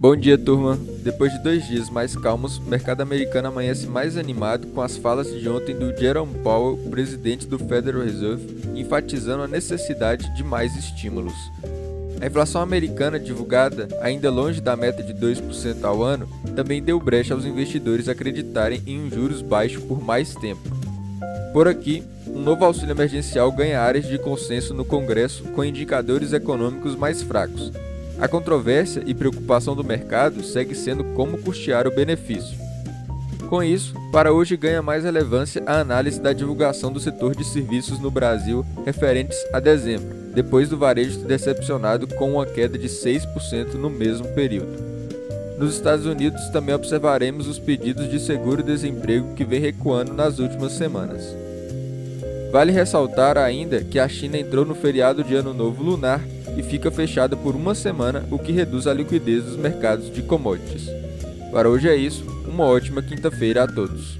Bom dia, turma! Depois de dois dias mais calmos, o mercado americano amanhece mais animado com as falas de ontem do Jerome Powell, presidente do Federal Reserve, enfatizando a necessidade de mais estímulos. A inflação americana divulgada, ainda longe da meta de 2% ao ano, também deu brecha aos investidores acreditarem em um juros baixo por mais tempo. Por aqui, um novo auxílio emergencial ganha áreas de consenso no Congresso com indicadores econômicos mais fracos, a controvérsia e preocupação do mercado segue sendo como custear o benefício. Com isso, para hoje ganha mais relevância a análise da divulgação do setor de serviços no Brasil referentes a dezembro, depois do varejo decepcionado com uma queda de 6% no mesmo período. Nos Estados Unidos também observaremos os pedidos de seguro-desemprego que vem recuando nas últimas semanas. Vale ressaltar ainda que a China entrou no feriado de Ano Novo Lunar e fica fechada por uma semana, o que reduz a liquidez dos mercados de commodities. Para hoje é isso, uma ótima quinta-feira a todos.